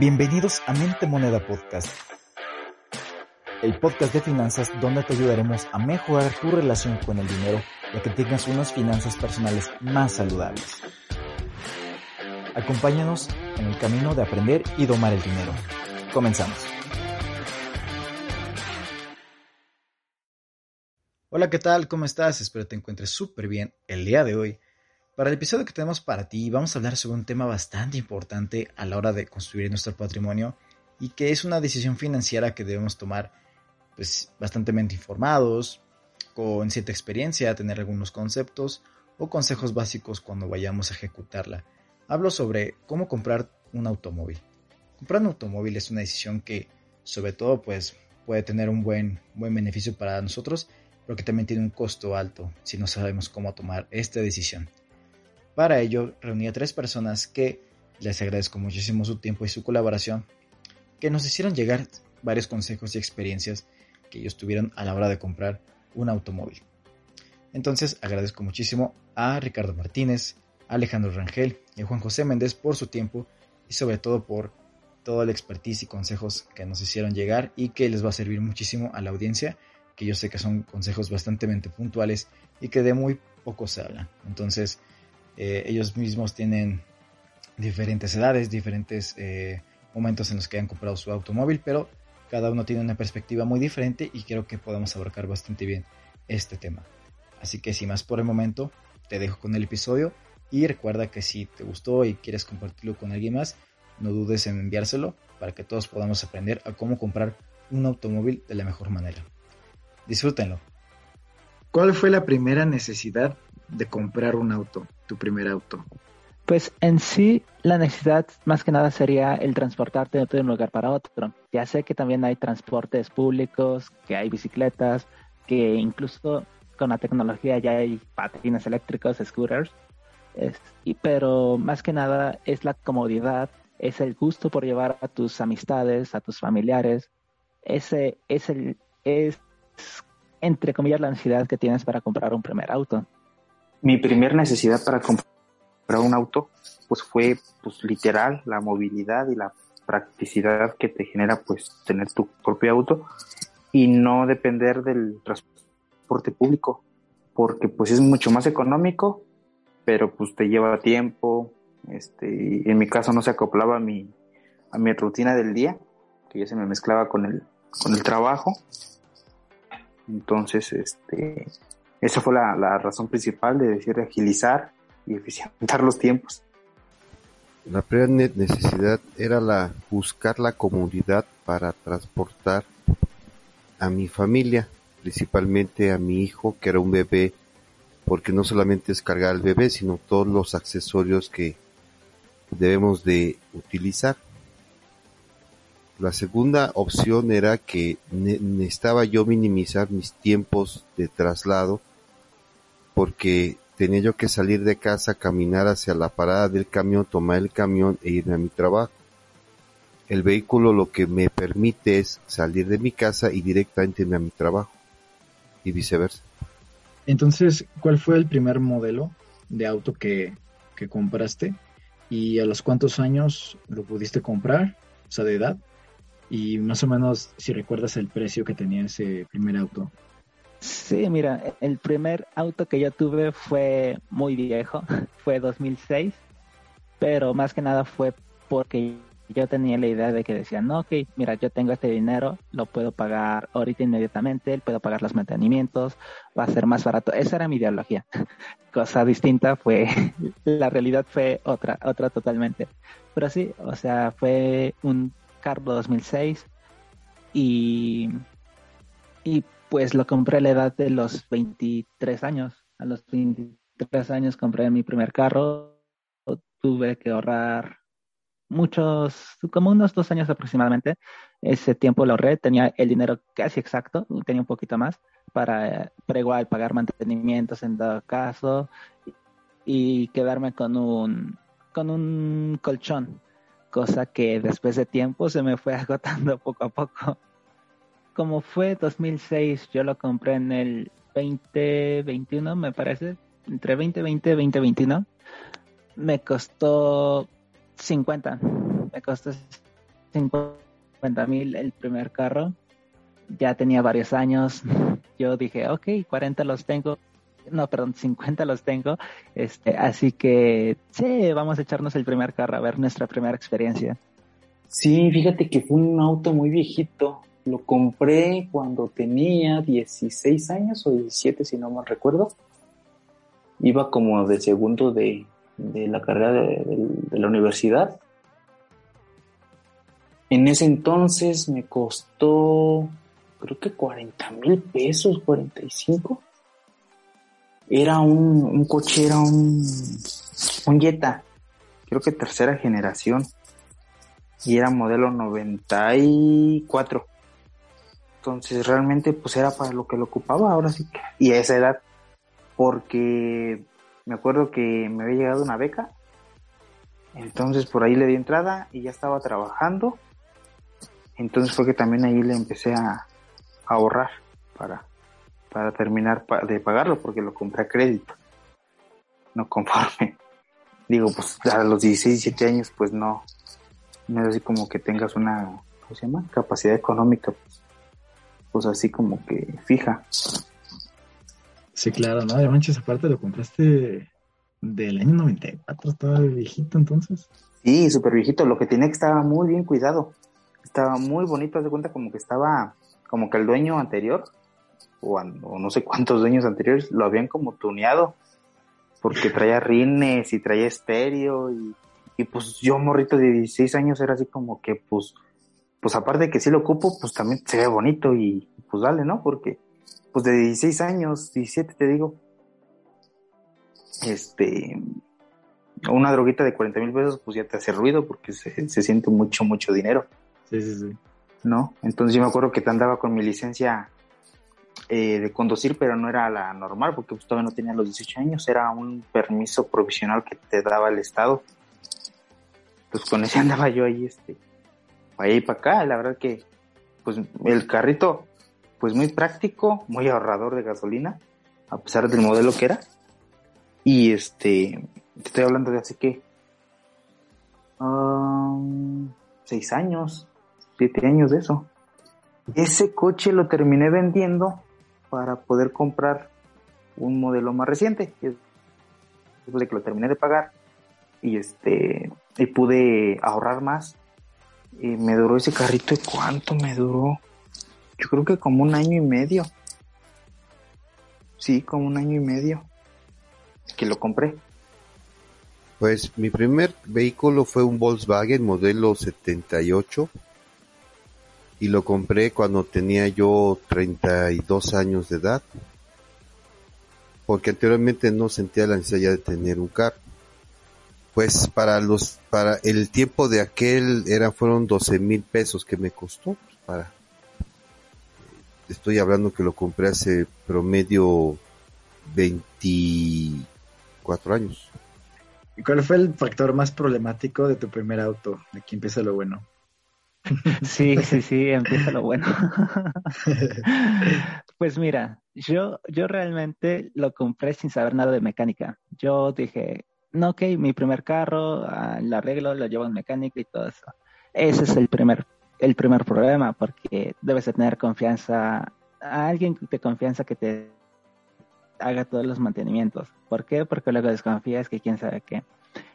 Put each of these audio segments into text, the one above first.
Bienvenidos a Mente Moneda Podcast, el podcast de finanzas donde te ayudaremos a mejorar tu relación con el dinero y a que tengas unas finanzas personales más saludables. Acompáñanos en el camino de aprender y domar el dinero. Comenzamos. Hola, ¿qué tal? ¿Cómo estás? Espero te encuentres súper bien el día de hoy. Para el episodio que tenemos para ti vamos a hablar sobre un tema bastante importante a la hora de construir nuestro patrimonio y que es una decisión financiera que debemos tomar pues bastante informados, con cierta experiencia, tener algunos conceptos o consejos básicos cuando vayamos a ejecutarla. Hablo sobre cómo comprar un automóvil. Comprar un automóvil es una decisión que sobre todo pues puede tener un buen, buen beneficio para nosotros, pero que también tiene un costo alto si no sabemos cómo tomar esta decisión. Para ello, reuní a tres personas que les agradezco muchísimo su tiempo y su colaboración, que nos hicieron llegar varios consejos y experiencias que ellos tuvieron a la hora de comprar un automóvil. Entonces agradezco muchísimo a Ricardo Martínez, a Alejandro Rangel y a Juan José Méndez por su tiempo y sobre todo por toda la expertise y consejos que nos hicieron llegar y que les va a servir muchísimo a la audiencia, que yo sé que son consejos bastante puntuales y que de muy poco se hablan. Entonces, eh, ellos mismos tienen diferentes edades, diferentes eh, momentos en los que han comprado su automóvil, pero cada uno tiene una perspectiva muy diferente y creo que podemos abarcar bastante bien este tema. Así que sin más por el momento, te dejo con el episodio y recuerda que si te gustó y quieres compartirlo con alguien más, no dudes en enviárselo para que todos podamos aprender a cómo comprar un automóvil de la mejor manera. Disfrútenlo. ¿Cuál fue la primera necesidad de comprar un auto, tu primer auto? Pues en sí la necesidad más que nada sería el transportarte de un lugar para otro. Ya sé que también hay transportes públicos, que hay bicicletas, que incluso con la tecnología ya hay patines eléctricos, scooters. y, pero más que nada es la comodidad, es el gusto por llevar a tus amistades, a tus familiares. Ese es el es entre comillas la necesidad que tienes para comprar un primer auto mi primer necesidad para comprar un auto, pues fue pues literal la movilidad y la practicidad que te genera pues tener tu propio auto y no depender del transporte público, porque pues es mucho más económico, pero pues te lleva tiempo, este, en mi caso no se acoplaba a mi, a mi rutina del día, que ya se me mezclaba con el, con el trabajo, entonces este, esa fue la, razón principal de decir agilizar y eficientar los tiempos. La primera necesidad era la buscar la comodidad para transportar a mi familia, principalmente a mi hijo, que era un bebé, porque no solamente es cargar al bebé, sino todos los accesorios que debemos de utilizar. La segunda opción era que necesitaba yo minimizar mis tiempos de traslado porque tenía yo que salir de casa, caminar hacia la parada del camión, tomar el camión e irme a mi trabajo. El vehículo lo que me permite es salir de mi casa y directamente irme a mi trabajo y viceversa. Entonces, ¿cuál fue el primer modelo de auto que, que compraste? ¿Y a los cuántos años lo pudiste comprar? O sea, de edad. Y más o menos si recuerdas el precio que tenía ese primer auto. Sí, mira, el primer auto que yo tuve fue muy viejo, fue 2006, pero más que nada fue porque yo tenía la idea de que decía, no, ok, mira, yo tengo este dinero, lo puedo pagar ahorita inmediatamente, puedo pagar los mantenimientos, va a ser más barato. Esa era mi ideología. Cosa distinta fue, la realidad fue otra, otra totalmente. Pero sí, o sea, fue un carro 2006 y, y pues lo compré a la edad de los 23 años. A los 23 años compré mi primer carro. Tuve que ahorrar muchos, como unos dos años aproximadamente. Ese tiempo lo ahorré, tenía el dinero casi exacto, tenía un poquito más para, para igual pagar mantenimientos en todo caso y quedarme con un, con un colchón, cosa que después de tiempo se me fue agotando poco a poco como fue 2006, yo lo compré en el 2021, me parece, entre 2020 y 2021, me costó 50, me costó 50 mil el primer carro. Ya tenía varios años. Yo dije, ok, 40 los tengo. No, perdón, 50 los tengo. Este, así que sí, vamos a echarnos el primer carro a ver nuestra primera experiencia. Sí, fíjate que fue un auto muy viejito. Lo compré cuando tenía 16 años o 17, si no mal recuerdo. Iba como de segundo de, de la carrera de, la universidad. En ese entonces me costó, creo que 40 mil pesos, 45. Era un, un coche, era un, un Jetta, creo que tercera generación. Y era modelo 94. Entonces realmente pues era para lo que lo ocupaba ahora sí. Y a esa edad, porque me acuerdo que me había llegado una beca, entonces por ahí le di entrada y ya estaba trabajando, entonces fue que también ahí le empecé a, ahorrar para, para terminar de pagarlo porque lo compré a crédito, no conforme. Digo, pues a los 16, 17 años pues no, no es así como que tengas una, ¿cómo se llama? Capacidad económica, pues, así como que fija. Sí, claro, no, de manches, aparte lo compraste del año 94, estaba viejito entonces. Sí, súper viejito, lo que tenía que estaba muy bien cuidado, estaba muy bonito, haz de cuenta como que estaba, como que el dueño anterior, o, no sé cuántos dueños anteriores, lo habían como tuneado, porque traía rines y traía estéreo y, y pues yo morrito de 16 años era así como que pues, pues aparte de que sí lo ocupo, pues también se ve bonito y pues dale, ¿no? Porque pues de 16 años, 17 te digo, este, una droguita de 40 mil pesos, pues ya te hace ruido porque se, siente mucho, mucho dinero. Sí, sí, sí. ¿No? Entonces yo me acuerdo que te andaba con mi licencia eh, de conducir, pero no era la normal porque pues, todavía no tenía los 18 años, era un permiso provisional que te daba el Estado. Pues con ese andaba yo ahí, este, para acá, la verdad que, pues el carrito pues muy práctico, muy ahorrador de gasolina, a pesar del modelo que era. Y este, te estoy hablando de hace que um, seis años, siete años de eso. Ese coche lo terminé vendiendo para poder comprar un modelo más reciente. Después de que lo terminé de pagar y este y pude ahorrar más. Y me duró ese carrito y cuánto me duró yo creo que como un año y medio. Sí, como un año y medio que lo compré. Pues mi primer vehículo fue un Volkswagen modelo 78 y lo compré cuando tenía yo 32 años de edad porque anteriormente no sentía la necesidad de tener un carro. Pues para los para el tiempo de aquel era fueron 12 mil pesos que me costó pues, para estoy hablando que lo compré hace promedio 24 años. ¿Y cuál fue el factor más problemático de tu primer auto? Aquí empieza lo bueno. Sí, sí, sí, empieza lo bueno. pues mira, yo, yo realmente lo compré sin saber nada de mecánica. Yo dije, no, ok, mi primer carro, ah, lo arreglo, lo llevo en mecánica y todo eso. Ese es el primer el primer problema, porque debes de tener confianza a alguien de confianza que te haga todos los mantenimientos. ¿Por qué? Porque luego desconfías que quién sabe qué.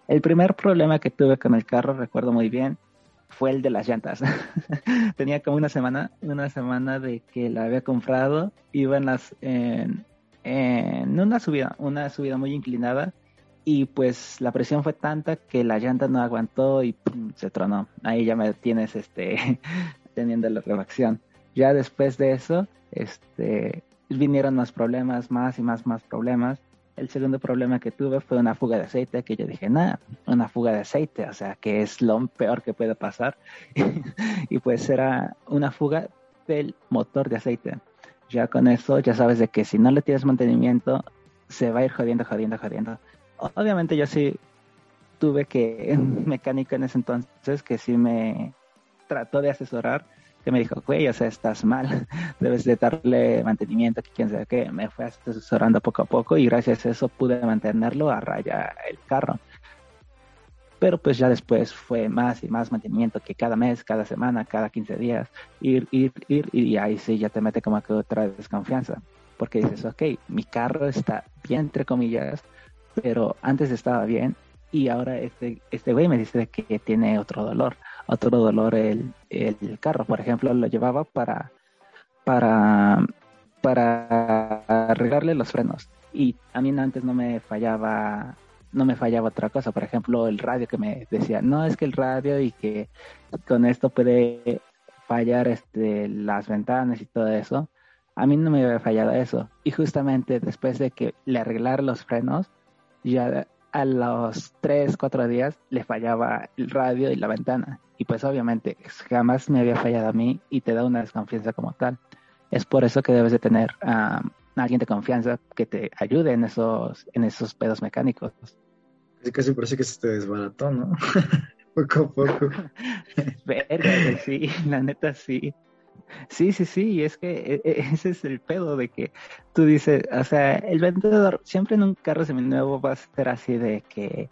El primer problema que tuve con el carro, recuerdo muy bien, fue el de las llantas. Tenía como una semana, una semana de que la había comprado, iba en las en una subida, una subida muy inclinada y pues la presión fue tanta que la llanta no aguantó y se tronó. Ahí ya me tienes este teniendo la reacción. Ya después de eso, este vinieron más problemas, más y más más problemas. El segundo problema que tuve fue una fuga de aceite, que yo dije, nada, una fuga de aceite, o sea, que es lo peor que puede pasar. y pues era una fuga del motor de aceite. Ya con eso, ya sabes de que si no le tienes mantenimiento, se va a ir jodiendo, jodiendo, jodiendo obviamente yo sí tuve que mecánico en ese entonces que sí me trató de asesorar, que me dijo, güey, o sea, estás mal, debes de darle mantenimiento, que quién sabe qué, me fue asesorando poco a poco y gracias a eso pude mantenerlo a raya el carro. pero pues ya después fue más y más mantenimiento que cada mes, cada semana, cada 15 días, ir, ir, ir, y ahí sí ya te mete como que otra desconfianza, porque dices, ok, mi carro está bien, entre comillas, pero antes estaba bien y ahora este, este güey me dice que tiene otro dolor, otro dolor el, el carro, por ejemplo, lo llevaba para, para, para arreglarle los frenos y a mí antes no me fallaba no me fallaba otra cosa. Por ejemplo, el radio que me decía, no, es que el radio y que con esto puede fallar este, las ventanas y todo eso. A mí no me había fallado eso. Y justamente después de que le arreglar los frenos, ya a los 3, 4 días le fallaba el radio y la ventana. Y pues obviamente jamás me había fallado a mí y te da una desconfianza como tal. Es por eso que debes de tener a alguien de confianza que te ayude en esos, en esos pedos mecánicos. Casi, casi parece que se te desbarató, ¿no? poco a poco. Verga, sí, la neta sí. Sí, sí, sí, es que e, e, ese es el pedo de que tú dices, o sea, el vendedor siempre en un carro seminuevo va a ser así de que,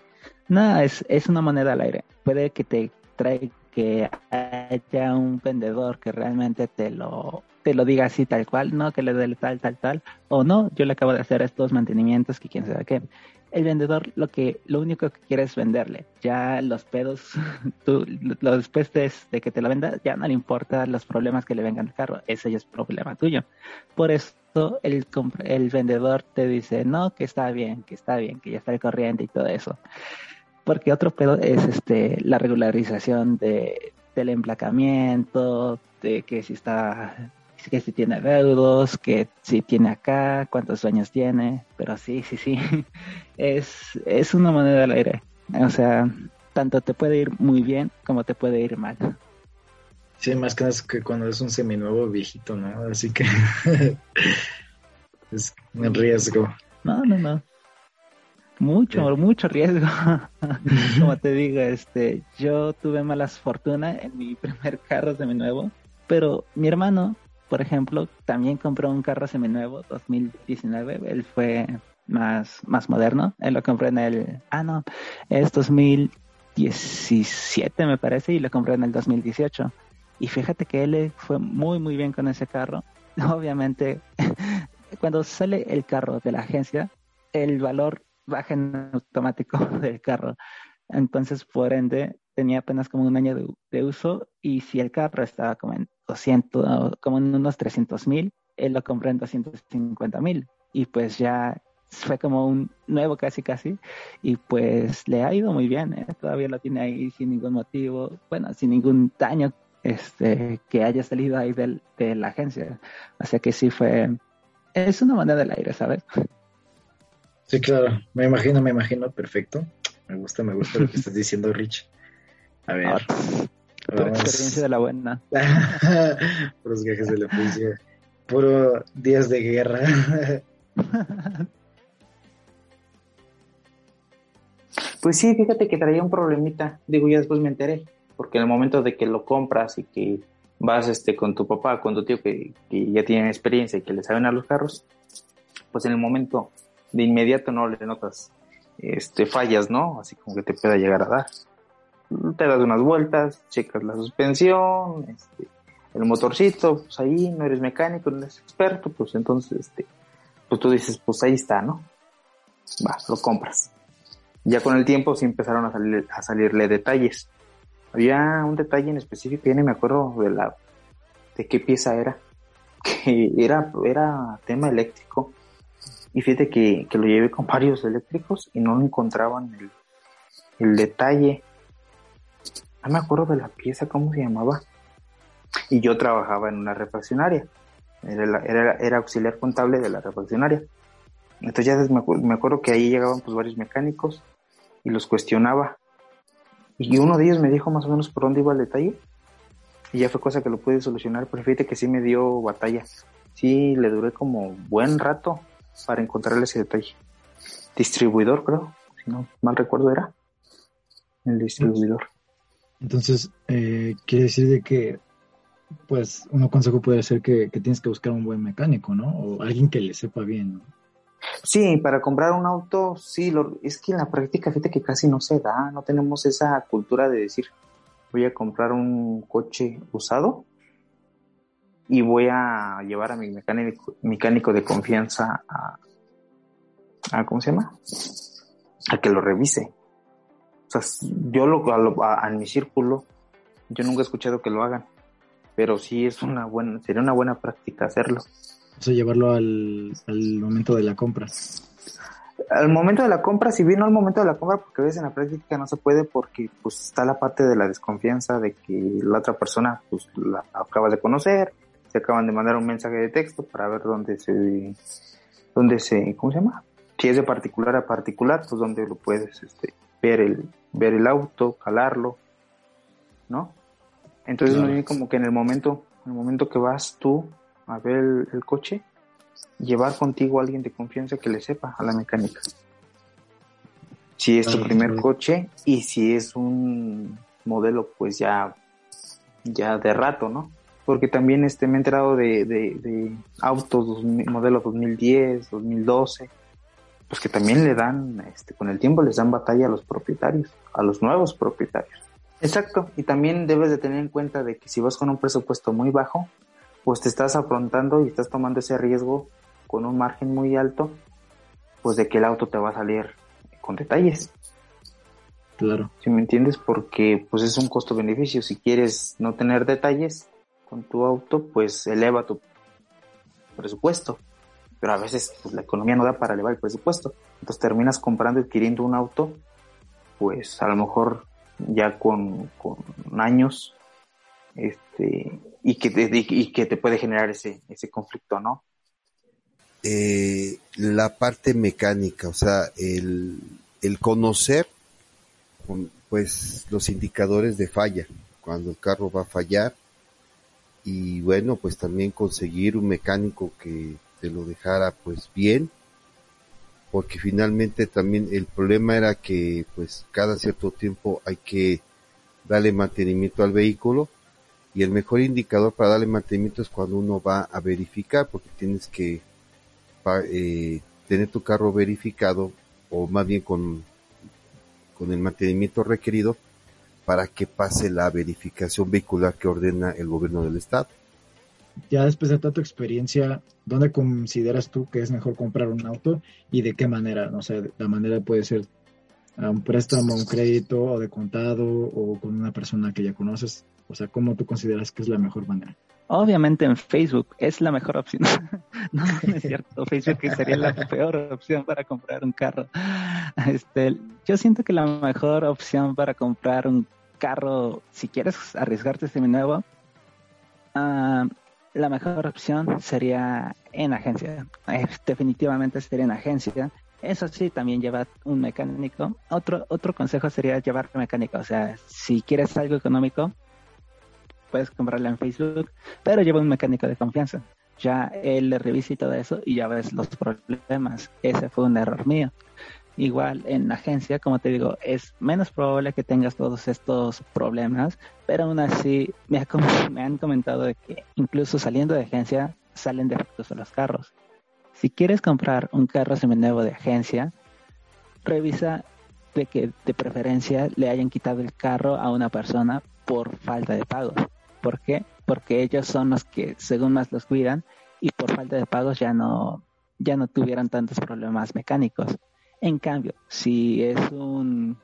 nada, es, es una moneda al aire. Puede que te trae que haya un vendedor que realmente te lo te lo diga así tal cual, no que le dé tal, tal, tal, o no, yo le acabo de hacer estos mantenimientos que quién sabe qué. El vendedor lo que, lo único que quiere es venderle. Ya los pedos, tú, lo después de, que te lo venda, ya no le importa los problemas que le vengan al carro. Ese ya es problema tuyo. Por eso el, el vendedor te dice, no, que está bien, que está bien, que ya está el corriente y todo eso. Porque otro pedo es este la regularización de, del emplacamiento, de que si está que si tiene deudos, que si tiene acá, cuántos sueños tiene, pero sí, sí, sí, es, es una moneda al aire. O sea, tanto te puede ir muy bien como te puede ir mal. Sí, más que nada que cuando es un seminuevo viejito, ¿no? Así que es un riesgo. No, no, no. Mucho, mucho riesgo. Como te digo, este, yo tuve malas fortuna en mi primer carro seminuevo, pero mi hermano por ejemplo, también compró un carro seminuevo 2019. Él fue más, más moderno. Él lo compró en el. Ah, no, es 2017, me parece, y lo compró en el 2018. Y fíjate que él fue muy, muy bien con ese carro. Obviamente, cuando sale el carro de la agencia, el valor baja en automático del carro. Entonces, por ende, tenía apenas como un año de, uso y si el carro estaba como en 200, como en unos 300 mil, él lo compró en 250 mil y pues ya fue como un nuevo casi casi y pues le ha ido muy bien, ¿eh? todavía lo tiene ahí sin ningún motivo, bueno, sin ningún daño este que haya salido ahí del, de la agencia, o sea que sí fue, es una moneda del aire, ¿sabes? Sí, claro, me imagino, me imagino, perfecto. Me gusta, me gusta lo que estás diciendo, Rich. A ver. Pura experiencia de la buena. Puros viajes de la policía. Puro días de guerra. pues sí, fíjate que traía un problemita. Digo, ya después me enteré. Porque en el momento de que lo compras y que vas este con tu papá, con tu tío que, que ya tienen experiencia y que le saben a los carros, pues en el momento de inmediato no le notas este fallas, ¿no? Así como que te pueda llegar a dar te das unas vueltas, checas la suspensión, este, el motorcito, pues ahí no eres mecánico, no eres experto, pues entonces, este, pues tú dices, pues ahí está, ¿no? Va, lo compras. Ya con el tiempo sí empezaron a, salir, a salirle detalles. Había un detalle en específico, ya ni me acuerdo de la, de qué pieza era, que era, era tema eléctrico. Y fíjate que, que lo llevé con varios eléctricos y no encontraban el, el detalle no me acuerdo de la pieza, cómo se llamaba. Y yo trabajaba en una refaccionaria. Era, auxiliar contable de la refaccionaria. Entonces ya me, acuerdo que ahí llegaban pues varios mecánicos y los cuestionaba. Y uno de ellos me dijo más o menos por dónde iba el detalle. Y ya fue cosa que lo pude solucionar, pero fíjate que sí me dio batalla. Sí, le duré como buen rato para encontrarle ese detalle. Distribuidor, creo, si no mal recuerdo era. El distribuidor. Entonces, eh, quiere decir de que, pues, un consejo puede ser que, tienes que buscar un buen mecánico, ¿no? O alguien que le sepa bien, ¿no? Sí, para comprar un auto, sí, lo, es que en la práctica, fíjate que casi no se da, no tenemos esa cultura de decir, voy a comprar un coche usado y voy a llevar a mi mecánico, mecánico de confianza a, a, ¿cómo se llama? A que lo revise. Sea, yo lo, a, en mi círculo, yo nunca he escuchado que lo hagan, pero sí es una buena, sería una buena práctica hacerlo. O sea, llevarlo al, al momento de la compra. Al momento de la compra, si bien no al momento de la compra, porque a veces en la práctica no se puede porque pues está la parte de la desconfianza de que la otra persona pues la acaba de conocer, se acaban de mandar un mensaje de texto para ver dónde se, dónde se, ¿cómo se llama? Si es de particular a particular, pues dónde lo puedes este, ver el, ver el auto, calarlo, ¿no? Entonces no como que en el momento, en el momento que vas tú a ver el, coche, llevar contigo a alguien de confianza que le sepa a la mecánica. Si es tu primer coche y si es un modelo pues ya, ya de rato, ¿no? Porque también este, me he enterado de, de, de autos modelo 2010, 2012, pues que también le dan, este, con el tiempo les dan batalla a los propietarios, a los nuevos propietarios. Exacto, y también debes de tener en cuenta de que si vas con un presupuesto muy bajo, pues te estás afrontando y estás tomando ese riesgo con un margen muy alto, pues de que el auto te va a salir con detalles. Claro. Si me entiendes, porque pues es un costo-beneficio. Si quieres no tener detalles con tu auto, pues eleva tu presupuesto pero a veces pues, la economía no da para elevar el presupuesto. Entonces terminas comprando y adquiriendo un auto, pues a lo mejor ya con, años, este, y que, te, y que te puede generar ese, ese conflicto, ¿no? Eh, la parte mecánica, o sea, el, el conocer pues los indicadores de falla, cuando el carro va a fallar, y bueno, pues también conseguir un mecánico que lo dejara pues bien porque finalmente también el problema era que pues cada cierto tiempo hay que darle mantenimiento al vehículo y el mejor indicador para darle mantenimiento es cuando uno va a verificar porque tienes que eh, tener tu carro verificado o más bien con, con el mantenimiento requerido para que pase la verificación vehicular que ordena el gobierno del estado ya después de toda tu experiencia, ¿dónde consideras tú que es mejor comprar un auto y de qué manera? No sé, la manera puede ser a un préstamo, un crédito o de contado o con una persona que ya conoces. O sea, ¿cómo tú consideras que es la mejor manera? Obviamente en Facebook es la mejor opción. no, es cierto. Facebook sería la peor opción para comprar un carro. Este, yo siento que la mejor opción para comprar un carro, si quieres arriesgarte nuevo, uh, la mejor opción sería en agencia. Eh, definitivamente sería en agencia. Eso sí, también lleva un mecánico. Otro, otro consejo sería llevar mecánico. O sea, si quieres algo económico, puedes comprarlo en Facebook, pero lleva un mecánico de confianza. Ya él le revisa y todo eso y ya ves los problemas. Ese fue un error mío. Igual en agencia, como te digo, es menos probable que tengas todos estos problemas, pero aún así me, me han comentado de que incluso saliendo de agencia salen defectos de los carros. Si quieres comprar un carro seminuevo de agencia, revisa de que de preferencia le hayan quitado el carro a una persona por falta de pagos. ¿Por qué? Porque ellos son los que según más los cuidan y por falta de pagos ya no ya no tuvieran tantos problemas mecánicos. En cambio, si es un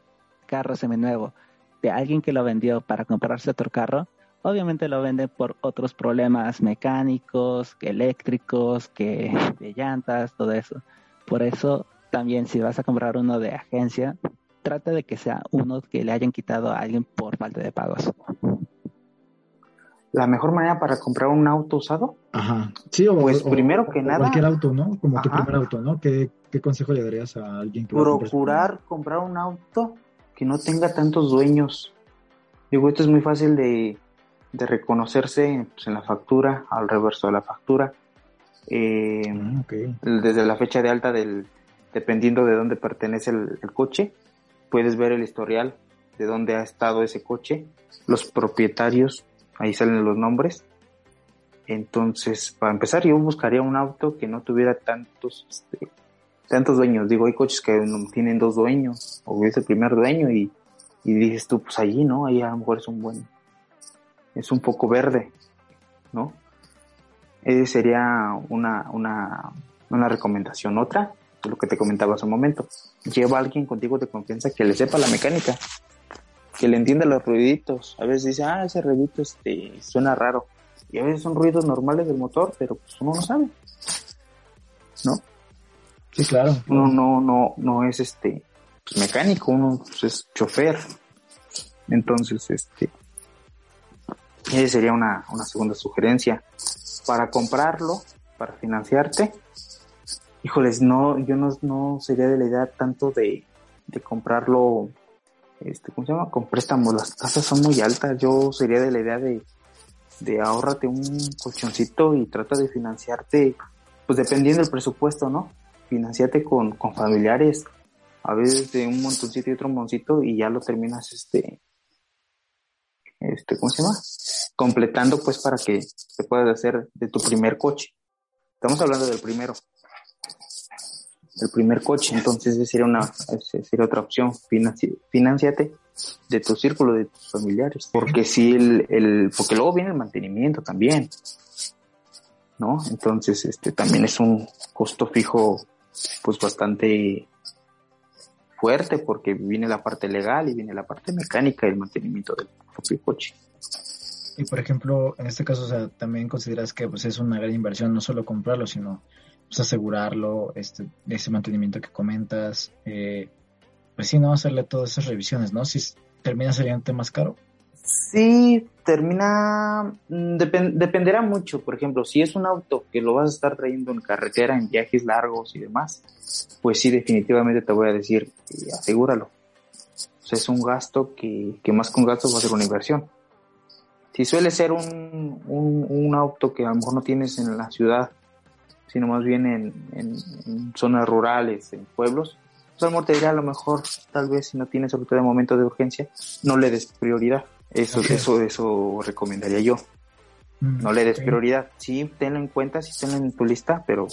carro seminuevo de alguien que lo vendió para comprarse otro carro, obviamente lo vende por otros problemas mecánicos, eléctricos, que de llantas, todo eso. Por eso también si vas a comprar uno de agencia, trata de que sea uno que le hayan quitado a alguien por falta de pagos la mejor manera para comprar un auto usado? Ajá. Sí, o, pues primero que nada. Cualquier auto, ¿no? Como tu primer auto, ¿no? ¿Qué, consejo le darías a alguien que Procurar comprar un auto que no tenga tantos dueños. Digo, esto es muy fácil de, de reconocerse pues, en la factura, al reverso de la factura. Eh, ah, desde la fecha de alta del, dependiendo de dónde pertenece el, el coche, puedes ver el historial de dónde ha estado ese coche, los propietarios ahí salen los nombres. Entonces, para empezar, yo buscaría un auto que no tuviera tantos, este, tantos dueños. Digo, hay coches que tienen dos dueños, o es el primer dueño y, y dices tú, pues allí, ¿no? Ahí a lo mejor es un buen, es un poco verde, ¿no? Esa sería una, una, una recomendación. Otra, lo que te comentaba hace un momento, lleva a alguien contigo de confianza que le sepa la mecánica, que le entienda los ruiditos. A veces dice, ah, ese ruidito este, suena raro. Y a veces son ruidos normales del motor, pero pues uno no sabe. ¿No? Sí, claro. Uno no, no, no es este pues, mecánico, uno pues, es chofer. Entonces, este, esa sería una, una segunda sugerencia. Para comprarlo, para financiarte, híjoles, no, yo no, no sería de la idea tanto de, de comprarlo, este, ¿cómo se llama? Con préstamos. Las tasas son muy altas. Yo sería de la idea de, de ahórrate un colchoncito y trata de financiarte, pues dependiendo del presupuesto, ¿no? Financiate con, con familiares, a veces de un montoncito y otro moncito y ya lo terminas, este, este, ¿cómo se llama? Completando pues para que te puedas hacer de tu primer coche. Estamos hablando del primero. El primer coche, entonces esa sería una, esa sería otra opción. Financi financiate de tu círculo, de tus familiares. Porque si el, el, porque luego viene el mantenimiento también. ¿No? Entonces, este también es un costo fijo, pues bastante fuerte porque viene la parte legal y viene la parte mecánica y el mantenimiento del propio coche. Y por ejemplo, en este caso, o sea, también consideras que pues es una gran inversión no solo comprarlo, sino pues, asegurarlo, este, ese mantenimiento que comentas, eh, pues sí, no hacerle todas esas revisiones, ¿no? Si termina saliendo más caro. Sí, termina, mm, dependerá mucho, por ejemplo, si es un auto que lo vas a estar trayendo en carretera, en viajes largos y demás, pues sí, definitivamente te voy a decir, eh, asegúralo. O sea, es un gasto que, que más un gasto va a ser una inversión. Si suele ser un, un, un, auto que a lo mejor no tienes en la ciudad, sino más bien en, en, zonas rurales, en pueblos, pues a lo mejor te dirá a lo mejor, tal vez si no tienes ahorita de momento de urgencia, no le des prioridad. Eso, eso, eso recomendaría yo. Mm, no le des prioridad. Sí, tenlo en cuenta, sí tenlo en tu lista, pero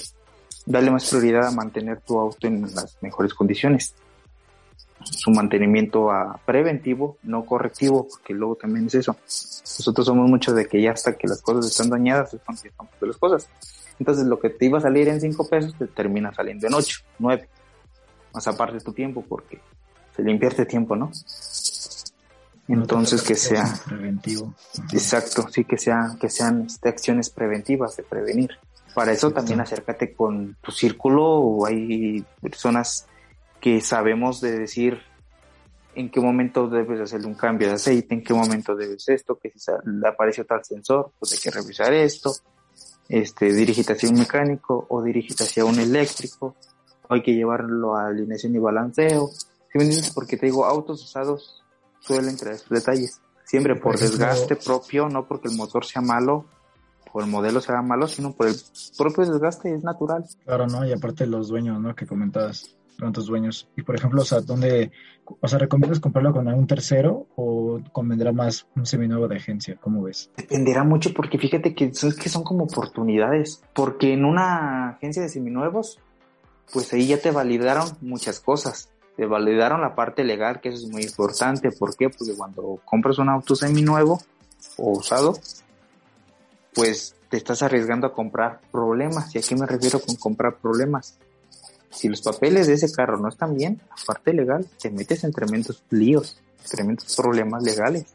dale más prioridad a mantener tu auto en las mejores condiciones. Su mantenimiento a preventivo, no correctivo, porque luego también es eso. Nosotros somos muchos de que ya hasta que las cosas están dañadas es cuando estamos de las cosas. Entonces lo que te iba a salir en 5 pesos te termina saliendo en 8, 9. Más aparte de tu tiempo, porque se le invierte tiempo, ¿no? Entonces que sea preventivo. Exacto, sí que sean que sean este, acciones preventivas de prevenir. Para eso también acércate con tu círculo, hay personas que sabemos de decir en qué momento debes hacerle un cambio de aceite, en qué momento debes esto, que si apareció tal sensor, pues hay que revisar esto, este, dirígete hacia un mecánico o dirígete hacia un eléctrico, o hay que llevarlo a alineación y balanceo. ¿Sí me entiendes? Porque te digo, autos usados suelen traer estos detalles. Siempre por, desgaste propio, no porque el motor sea malo o el modelo sea malo, sino por el propio desgaste, es natural. Claro, ¿no? Y aparte los dueños, ¿no? Que comentabas, tus dueños. Y por ejemplo, o sea, ¿dónde, o sea, recomiendas comprarlo con algún tercero o convendrá más un seminuevo de agencia? ¿Cómo ves? Dependerá mucho porque fíjate que son, que son como oportunidades. Porque en una agencia de seminuevos, pues ahí ya te validaron muchas cosas te validaron la parte legal, que eso es muy importante. ¿Por qué? Porque cuando compras un auto seminuevo o usado, pues te estás arriesgando a comprar problemas. ¿Y a qué me refiero con comprar problemas? Si los papeles de ese carro no están bien, la parte legal, te metes en tremendos líos, tremendos problemas legales.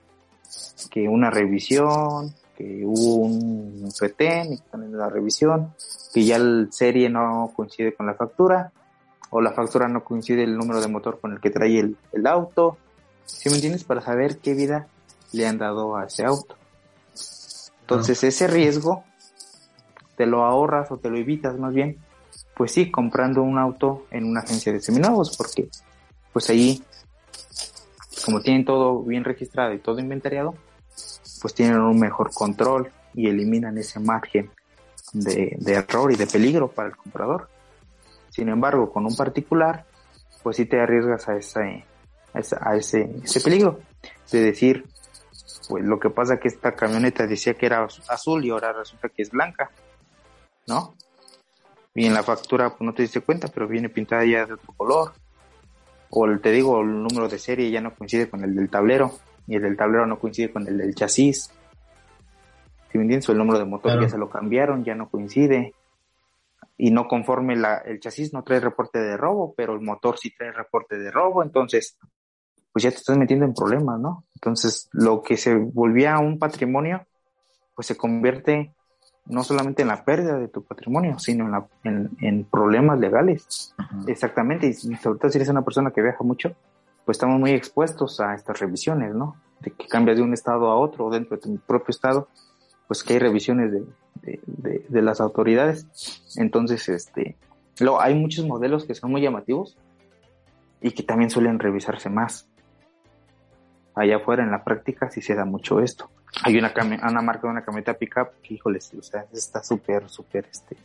Que una revisión, que hubo un retén, y la revisión, que ya el serie no coincide con la factura, o la factura no coincide el número de motor con el que trae el, el auto. Si me entiendes? Para saber qué vida le han dado a ese auto. Entonces ese riesgo te lo ahorras o te lo evitas más bien, pues sí, comprando un auto en una agencia de seminuevos, porque pues ahí, como tienen todo bien registrado y todo inventariado, pues tienen un mejor control y eliminan ese margen de, error y de peligro para el comprador. Sin embargo, con un particular, pues sí te arriesgas a ese, a, ese, ese peligro de decir, pues lo que pasa que esta camioneta decía que era azul y ahora resulta que es blanca, ¿no? Y en la factura pues no te diste cuenta, pero viene pintada ya de otro color. O te digo, el número de serie ya no coincide con el del tablero y el del tablero no coincide con el del chasis. Si me entiendes, el número de motor ya se lo cambiaron, ya no coincide. Y no conforme la, el chasis no trae reporte de robo, pero el motor sí trae reporte de robo, entonces pues ya te estás metiendo en problemas, ¿no? Entonces lo que se volvía un patrimonio, pues se convierte no solamente en la pérdida de tu patrimonio, sino en, la, en, problemas legales. Exactamente, y sobre todo si eres una persona que viaja mucho, pues estamos muy expuestos a estas revisiones, ¿no? De que cambias de un estado a otro, dentro de tu propio estado, pues que hay revisiones de, de, las autoridades. Entonces, este, lo, hay muchos modelos que son muy llamativos y que también suelen revisarse más. Allá afuera en la práctica sí se da mucho esto hay una, una marca de una camioneta pickup que, híjoles, o sea, está súper, súper, este,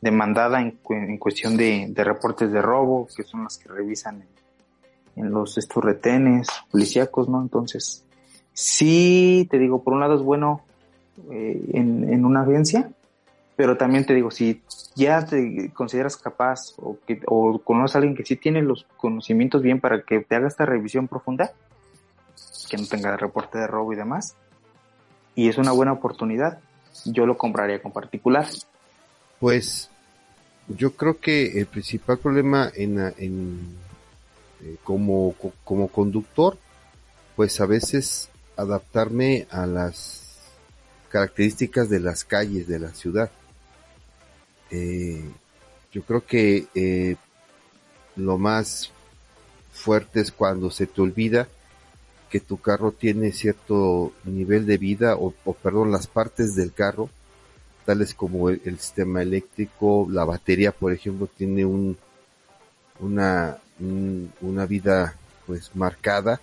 demandada en, en cuestión de, de, reportes de robo, que son las que revisan en, los estos retenes policíacos, ¿no? Entonces, sí, te digo, por un lado es bueno eh, en, en una agencia, pero también te digo, si ya te consideras capaz o, que, o conoces a alguien que sí tiene los conocimientos bien para que te haga esta revisión profunda, que no tenga reporte de robo y demás, y es una buena oportunidad, yo lo compraría con particular. Pues yo creo que el principal problema en, en eh, como, como conductor, pues a veces adaptarme a las características de las calles de la ciudad. Eh, yo creo que eh, lo más fuerte es cuando se te olvida que tu carro tiene cierto nivel de vida o, perdón las partes del carro tales como el, sistema eléctrico la batería por ejemplo tiene un una una vida pues marcada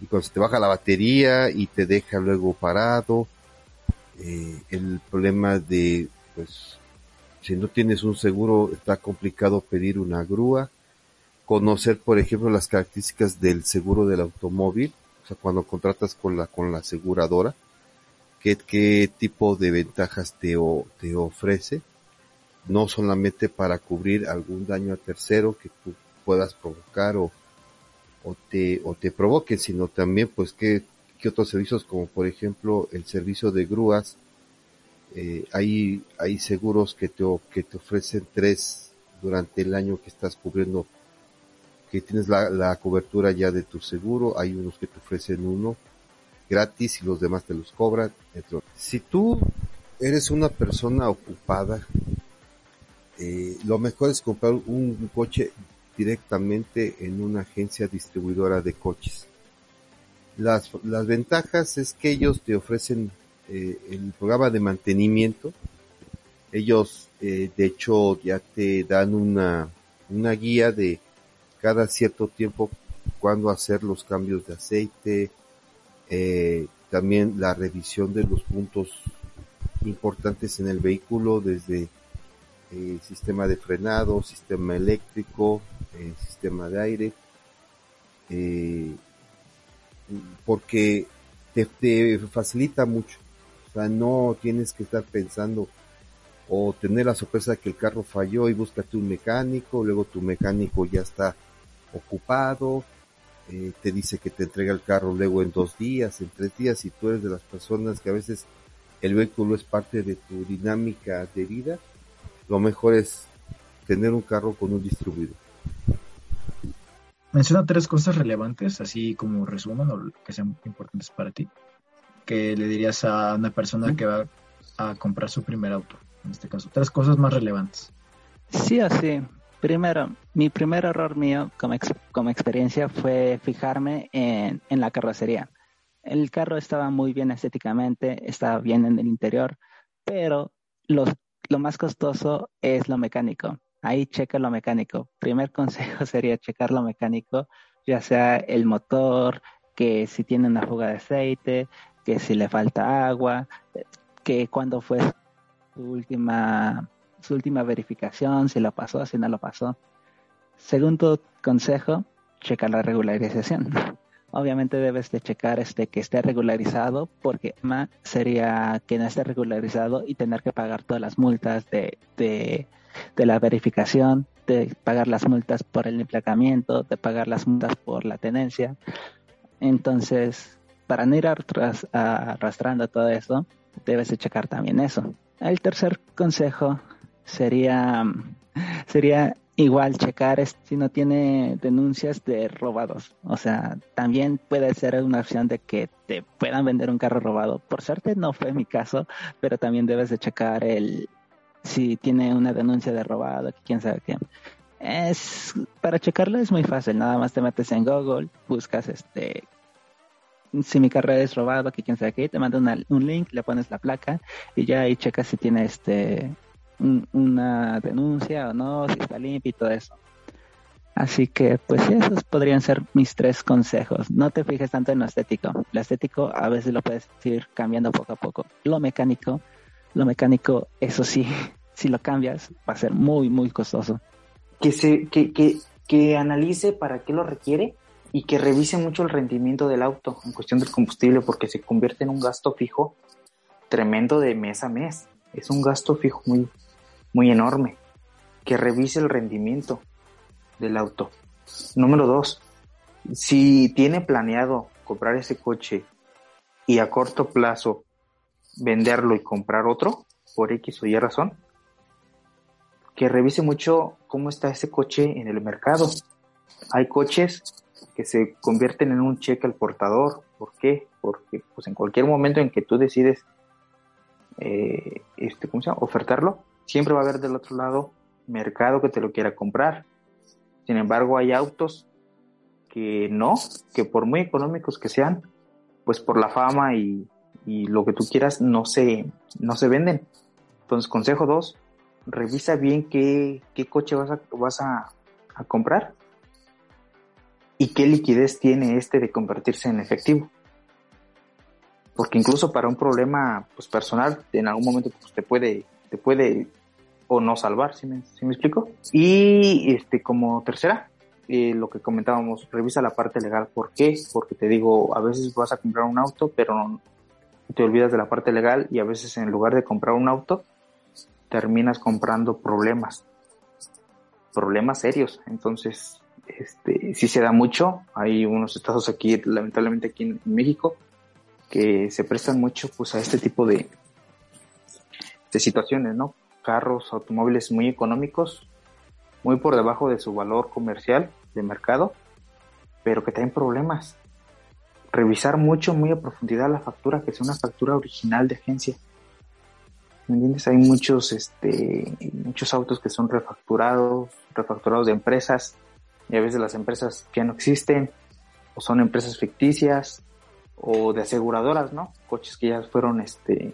y cuando se te baja la batería y te deja luego parado eh, el problema de pues si no tienes un seguro está complicado pedir una grúa conocer por ejemplo las características del seguro del automóvil o sea, cuando contratas con la, con la aseguradora, qué, qué tipo de ventajas te, te ofrece, no solamente para cubrir algún daño a tercero que tú puedas provocar o, o te, o te provoque, sino también pues qué, qué otros servicios como por ejemplo el servicio de grúas, eh, hay, hay seguros que te, que te ofrecen tres durante el año que estás cubriendo que tienes la, cobertura ya de tu seguro, hay unos que te ofrecen uno gratis y los demás te los cobran. Si tú eres una persona ocupada, eh, lo mejor es comprar un coche directamente en una agencia distribuidora de coches. Las, las ventajas es que ellos te ofrecen eh, el programa de mantenimiento. Ellos, eh, de hecho, ya te dan una, una guía de cada cierto tiempo cuándo hacer los cambios de aceite, eh, también la revisión de los puntos importantes en el vehículo desde eh, sistema de frenado, sistema eléctrico, eh, sistema de aire, porque te, te, facilita mucho, o sea, no tienes que estar pensando o tener la sorpresa de que el carro falló y búscate un mecánico, luego tu mecánico ya está ocupado, eh, te dice que te entrega el carro luego en dos días, en tres días, y tú eres de las personas que a veces el vehículo es parte de tu dinámica de vida, lo mejor es tener un carro con un distribuidor. Menciona tres cosas relevantes, así como resumen o que sean importantes para ti, que le dirías a una persona que va a comprar su primer auto, en este caso. Tres cosas más relevantes. Sí, así. Primero, mi primer error mío como, experiencia fue fijarme en, en, la carrocería. El carro estaba muy bien estéticamente, estaba bien en el interior, pero lo, lo más costoso es lo mecánico. Ahí checa lo mecánico. Primer consejo sería checar lo mecánico, ya sea el motor, que si tiene una fuga de aceite, que si le falta agua, que cuando fue su última su última verificación, si lo pasó, si no lo pasó. Segundo consejo, checar la regularización. Obviamente debes de checar este que esté regularizado, porque más sería que no esté regularizado y tener que pagar todas las multas de, de, de la verificación, de pagar las multas por el emplacamiento, de pagar las multas por la tenencia. Entonces, para no ir arrastrando todo eso, debes de checar también eso. El tercer consejo sería, sería igual checar si no tiene denuncias de robados. O sea, también puede ser una opción de que te puedan vender un carro robado. Por suerte no fue mi caso, pero también debes de checar el si tiene una denuncia de robado, quién sabe qué. Es para checarlo es muy fácil, nada más te metes en Google, buscas este si mi carro es robado, aquí quién sabe qué, te manda un link, le pones la placa y ya ahí checas si tiene este una denuncia o no, si está limpio y todo eso. Así que, pues esos podrían ser mis tres consejos. No te fijes tanto en lo estético. Lo estético a veces lo puedes ir cambiando poco a poco. Lo mecánico, lo mecánico, eso sí, si lo cambias, va a ser muy, muy costoso. Que se, que, que, que analice para qué lo requiere y que revise mucho el rendimiento del auto en cuestión del combustible porque se convierte en un gasto fijo tremendo de mes a mes. Es un gasto fijo muy, muy enorme. Que revise el rendimiento del auto. Número dos, si tiene planeado comprar ese coche y a corto plazo venderlo y comprar otro, por X o Y razón, que revise mucho cómo está ese coche en el mercado. Hay coches que se convierten en un cheque al portador. ¿Por qué? Porque pues en cualquier momento en que tú decides eh, este, ¿cómo se llama? ofertarlo, siempre va a haber del otro lado mercado que te lo quiera comprar. Sin embargo, hay autos que no, que por muy económicos que sean, pues por la fama y, lo que tú quieras, no se, no se venden. Entonces, consejo 2, revisa bien qué, qué coche vas a, vas a, a comprar y qué liquidez tiene este de convertirse en efectivo porque incluso para un problema pues, personal en algún momento pues, te puede te puede o no salvar, ¿sí me, me explico? Y este como tercera, eh, lo que comentábamos, revisa la parte legal. ¿Por qué? Porque te digo, a veces vas a comprar un auto, pero te olvidas de la parte legal y a veces en lugar de comprar un auto, terminas comprando problemas, problemas serios. Entonces, este, si se da mucho, hay unos estados aquí, lamentablemente aquí en México, que se prestan mucho pues a este tipo de, de situaciones, ¿no? Carros, automóviles muy económicos, muy por debajo de su valor comercial de mercado, pero que tienen problemas. Revisar mucho, muy a profundidad la factura, que sea una factura original de agencia. ¿Me entiendes? Hay muchos, este, muchos autos que son refacturados, refacturados de empresas, y a veces las empresas ya no existen, o son empresas ficticias, o de aseguradoras, ¿no? Coches que ya fueron este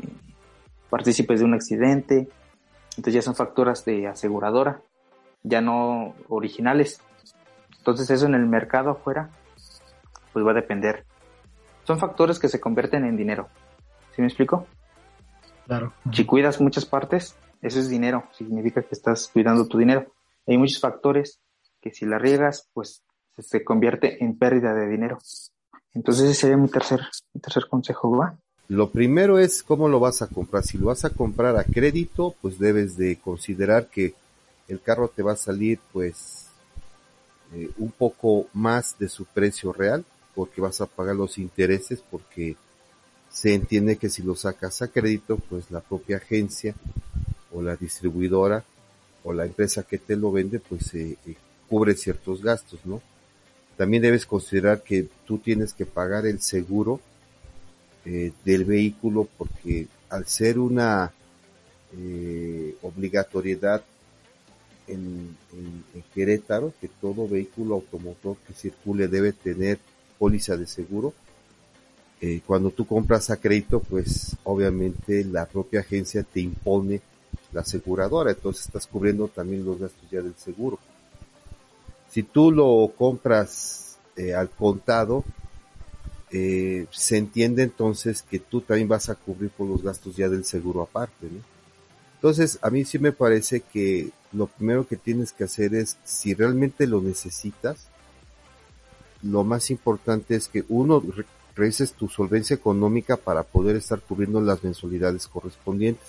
partícipes de un accidente, entonces ya son facturas de aseguradora, ya no originales. Entonces eso en el mercado afuera, pues va a depender. Son factores que se convierten en dinero. ¿Sí me explico? Claro. Si cuidas muchas partes, eso es dinero, significa que estás cuidando tu dinero. Hay muchos factores que si la riegas, pues se convierte en pérdida de dinero. Entonces ese sería mi tercer, mi tercer consejo, ¿va? Lo primero es cómo lo vas a comprar. Si lo vas a comprar a crédito, pues debes de considerar que el carro te va a salir pues eh, un poco más de su precio real, porque vas a pagar los intereses, porque se entiende que si lo sacas a crédito, pues la propia agencia o la distribuidora o la empresa que te lo vende, pues eh, eh, cubre ciertos gastos, ¿no? También debes considerar que tú tienes que pagar el seguro eh, del vehículo porque al ser una eh, obligatoriedad en, Querétaro que todo vehículo automotor que circule debe tener póliza de seguro. Eh, cuando tú compras a crédito, pues obviamente la propia agencia te impone la aseguradora, entonces estás cubriendo también los gastos ya del seguro. Si tú lo compras eh, al contado, eh, se entiende entonces que tú también vas a cubrir por los gastos ya del seguro aparte, ¿no? Entonces, a mí sí me parece que lo primero que tienes que hacer es, si realmente lo necesitas, lo más importante es que uno, revises tu solvencia económica para poder estar cubriendo las mensualidades correspondientes.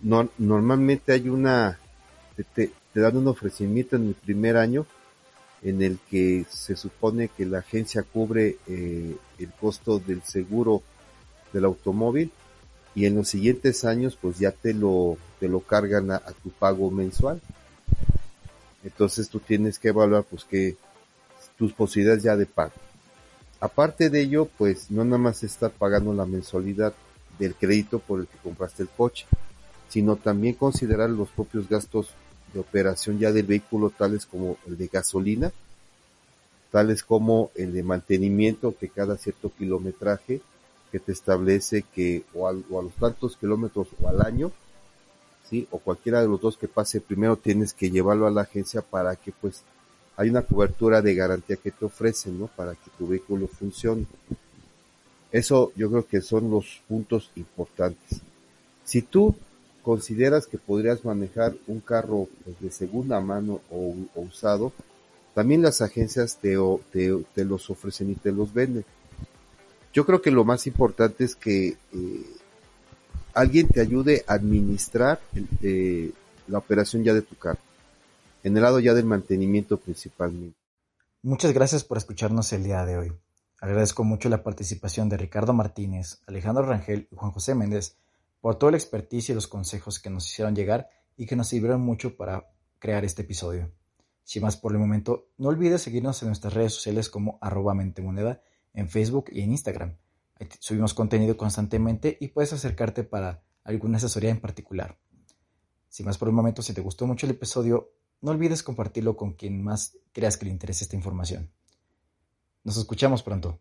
No, normalmente hay una te, dan un ofrecimiento en el primer año en el que se supone que la agencia cubre eh, el costo del seguro del automóvil y en los siguientes años pues ya te lo, te lo cargan a, tu pago mensual. Entonces tú tienes que evaluar pues que tus posibilidades ya de pago. Aparte de ello, pues no nada más estar pagando la mensualidad del crédito por el que compraste el coche, sino también considerar los propios gastos de operación ya del vehículo, tales como el de gasolina, tales como el de mantenimiento que cada cierto kilometraje que te establece que o, a los tantos kilómetros o al año, ¿sí? o cualquiera de los dos que pase primero tienes que llevarlo a la agencia para que pues hay una cobertura de garantía que te ofrecen, ¿no? Para que tu vehículo funcione. Eso yo creo que son los puntos importantes. Si tú consideras que podrías manejar un carro pues, de segunda mano o, usado, también las agencias te, te, los ofrecen y te los venden. Yo creo que lo más importante es que eh, alguien te ayude a administrar eh, la operación ya de tu carro, en el lado ya del mantenimiento principalmente. Muchas gracias por escucharnos el día de hoy. Agradezco mucho la participación de Ricardo Martínez, Alejandro Rangel y Juan José Méndez por todo el expertise y los consejos que nos hicieron llegar y que nos sirvieron mucho para crear este episodio. Sin más por el momento, no olvides seguirnos en nuestras redes sociales como arroba mentemoneda en Facebook y en Instagram. subimos contenido constantemente y puedes acercarte para alguna asesoría en particular. Sin más por el momento, si te gustó mucho el episodio, no olvides compartirlo con quien más creas que le interese esta información. Nos escuchamos pronto.